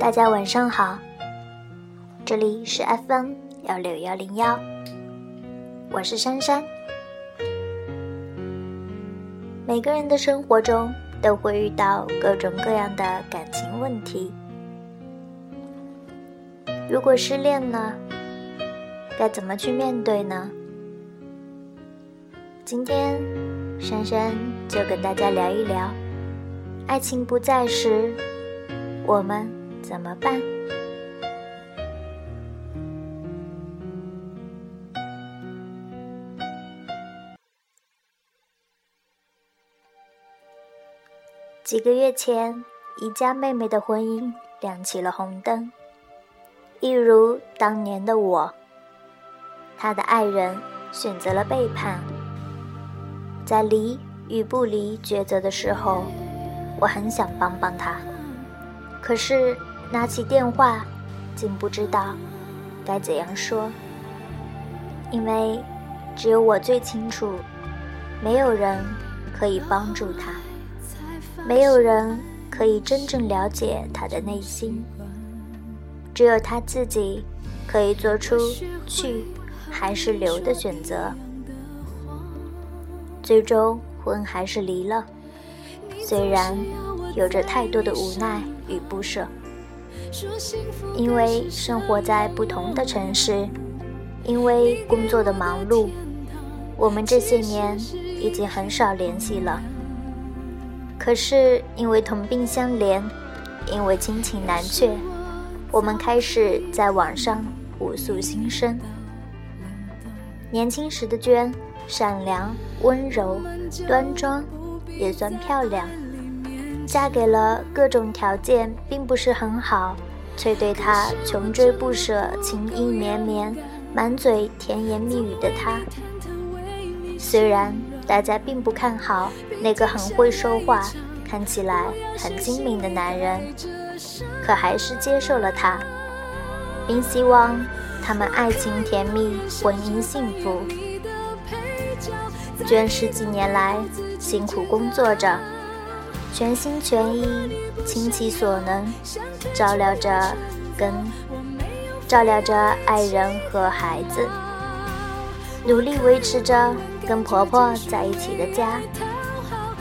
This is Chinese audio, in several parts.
大家晚上好，这里是 FM 幺六幺零幺，我是珊珊。每个人的生活中都会遇到各种各样的感情问题，如果失恋了，该怎么去面对呢？今天，珊珊就跟大家聊一聊，爱情不在时，我们怎么办？几个月前，宜家妹妹的婚姻亮起了红灯，一如当年的我，她的爱人选择了背叛。在离与不离抉择的时候，我很想帮帮她，可是拿起电话，竟不知道该怎样说，因为只有我最清楚，没有人可以帮助他。没有人可以真正了解他的内心，只有他自己可以做出去还是留的选择。最终，婚还是离了，虽然有着太多的无奈与不舍，因为生活在不同的城市，因为工作的忙碌，我们这些年已经很少联系了。可是因为同病相怜，因为亲情难却，我们开始在网上互诉心声。年轻时的娟，善良、温柔、端庄，也算漂亮。嫁给了各种条件并不是很好，却对她穷追不舍、情意绵绵、满嘴甜言蜜语的他。虽然。大家并不看好那个很会说话、看起来很精明的男人，可还是接受了他，并希望他们爱情甜蜜、婚姻幸福。娟十几年来辛苦工作着，全心全意、倾其所能，照料着跟照料着爱人和孩子，努力维持着。跟婆婆在一起的家，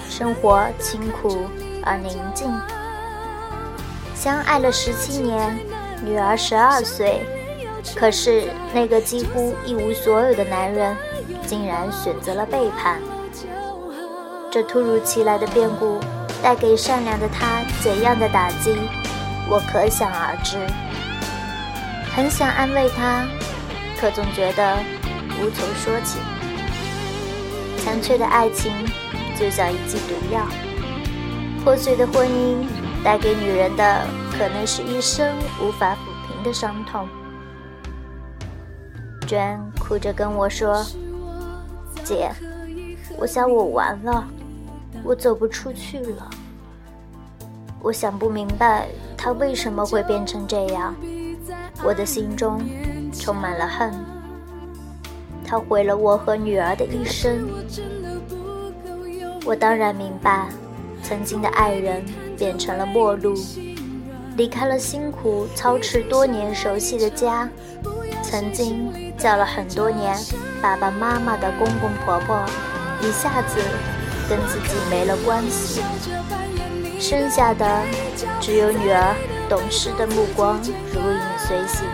生活清苦而宁静。相爱了十七年，女儿十二岁，可是那个几乎一无所有的男人，竟然选择了背叛。这突如其来的变故带给善良的他怎样的打击，我可想而知。很想安慰他，可总觉得无从说起。残缺的爱情就像一剂毒药，破碎的婚姻带给女人的可能是一生无法抚平的伤痛。娟哭着跟我说：“姐，我想我完了，我走不出去了。我想不明白他为什么会变成这样，我的心中充满了恨。”他毁了我和女儿的一生。我当然明白，曾经的爱人变成了陌路，离开了辛苦操持多年熟悉的家，曾经叫了很多年爸爸妈妈的公公婆婆，一下子跟自己没了关系，剩下的只有女儿懂事的目光如影随形。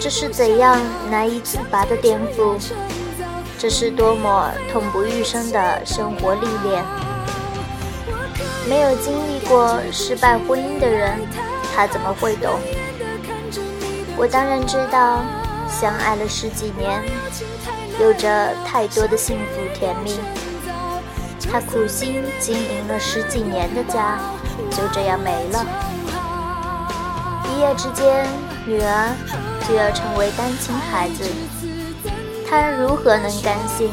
这是怎样难以自拔的颠覆？这是多么痛不欲生的生活历练！没有经历过失败婚姻的人，他怎么会懂？我当然知道，相爱了十几年，有着太多的幸福甜蜜。他苦心经营了十几年的家，就这样没了。一夜之间，女儿。就要成为单亲孩子，他如何能甘心？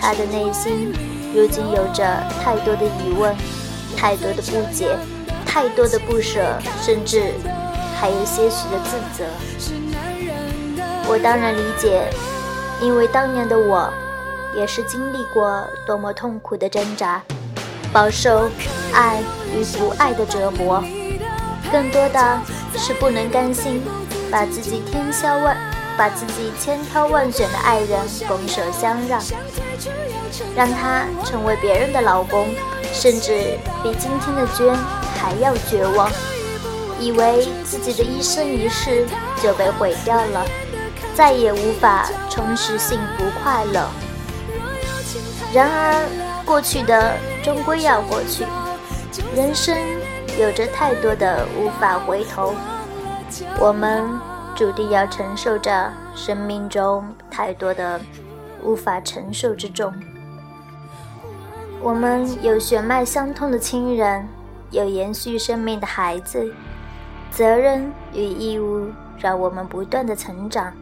他的内心如今有着太多的疑问，太多的不解，太多的不舍，甚至还有些许的自责。我当然理解，因为当年的我也是经历过多么痛苦的挣扎，饱受爱与不爱的折磨，更多的是不能甘心把自己千挑万把自己千挑万选的爱人拱手相让，让他成为别人的老公，甚至比今天的娟还要绝望，以为自己的一生一世就被毁掉了，再也无法重拾幸福快乐。然而，过去的终归要过去，人生有着太多的无法回头，我们注定要承受着生命中太多的无法承受之重。我们有血脉相通的亲人，有延续生命的孩子，责任与义务让我们不断的成长，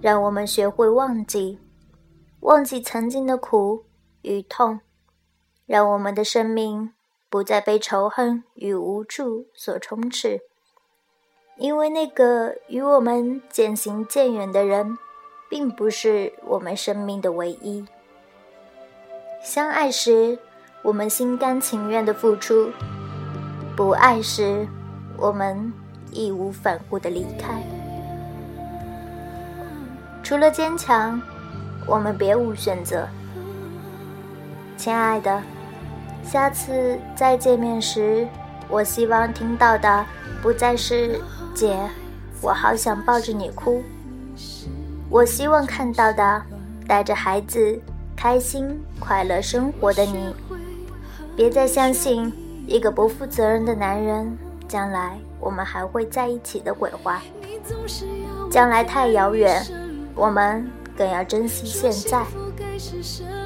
让我们学会忘记。忘记曾经的苦与痛，让我们的生命不再被仇恨与无助所充斥。因为那个与我们渐行渐远的人，并不是我们生命的唯一。相爱时，我们心甘情愿的付出；不爱时，我们义无反顾的离开。除了坚强。我们别无选择，亲爱的，下次再见面时，我希望听到的不再是“姐，我好想抱着你哭”，我希望看到的带着孩子开心快乐生活的你。别再相信一个不负责任的男人，将来我们还会在一起的鬼话。将来太遥远，我们。更要珍惜现在，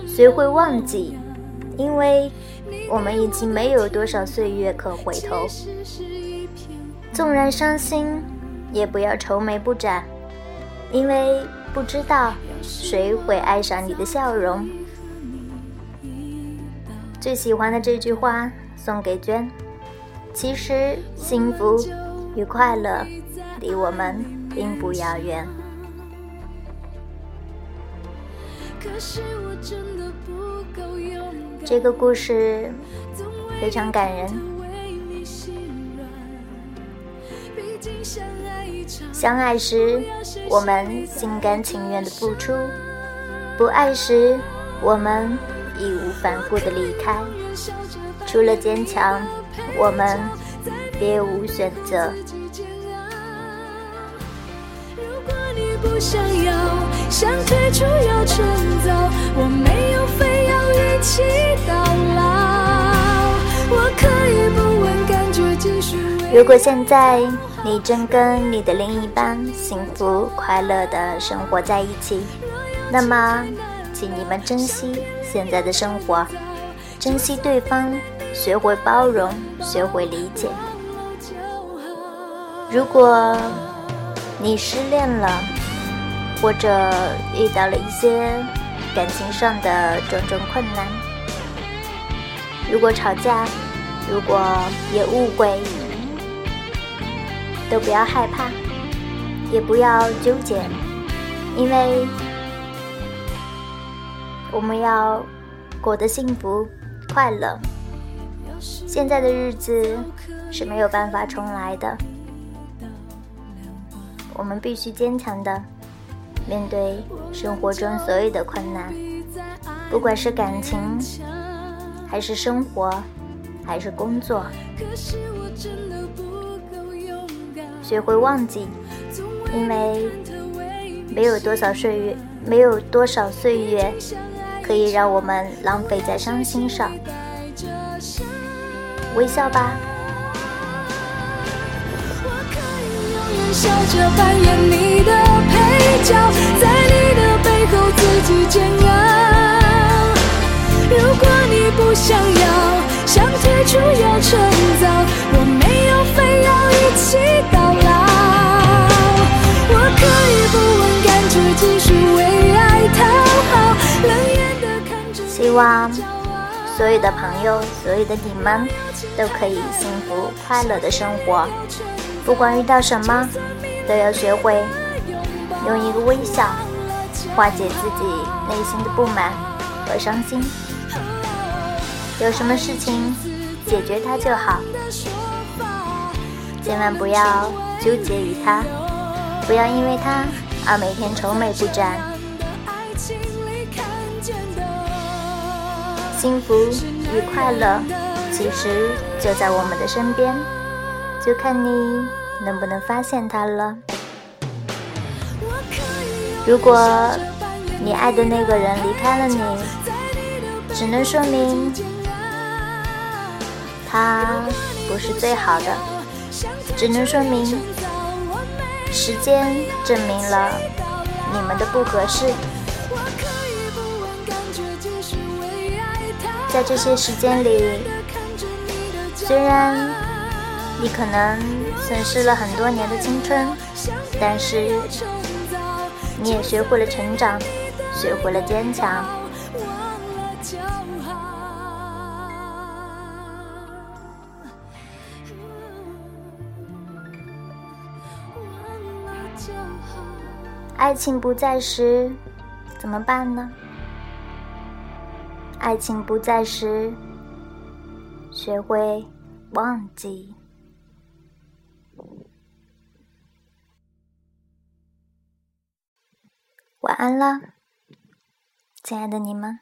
学会忘记，因为我们已经没有多少岁月可回头。纵然伤心，也不要愁眉不展，因为不知道谁会爱上你的笑容。最喜欢的这句话送给娟。其实幸福与快乐离我们并不遥远。这个故事非常感人。相爱时，我们心甘情愿的付出；不爱时，我们义无反顾的离开。除了坚强，我们别无选择。不想要，想退出要趁早，我没有非要一起到老。如果现在你正跟你的另一半幸福快乐的生活在一起，那么，请你们珍惜现在的生活，珍惜对方，学会包容，学会理解。如果你失恋了，或者遇到了一些感情上的种种困难，如果吵架，如果有误会，都不要害怕，也不要纠结，因为我们要过得幸福快乐。现在的日子是没有办法重来的，我们必须坚强的。面对生活中所有的困难，不管是感情，还是生活，还是工作，学会忘记，因为没有多少岁月，没有多少岁月可以让我们浪费在伤心上。微笑吧。笑着扮演你的角，在你的背后自己煎熬。如果你不想要，想退出要趁早，我没有非要一起到老。我可以不问感觉，继续为爱讨好，冷眼的看着。希望所有的朋友，所有的你们，都可以幸福快乐的生活。不管遇到什么，都要学会用一个微笑化解自己内心的不满和伤心。有什么事情解决它就好，千万不要纠结于它，不要因为它而每天愁眉不展。幸福与快乐其实就在我们的身边，就看你能不能发现它了。如果你爱的那个人离开了你，只能说明他不是最好的，只能说明时间证明了你们的不合适。在这些时间里，虽然你可能损失了很多年的青春，但是。你也学会了成长，学会了坚强。爱情不在时，怎么办呢？爱情不在时，学会忘记。晚安了，亲爱的你们。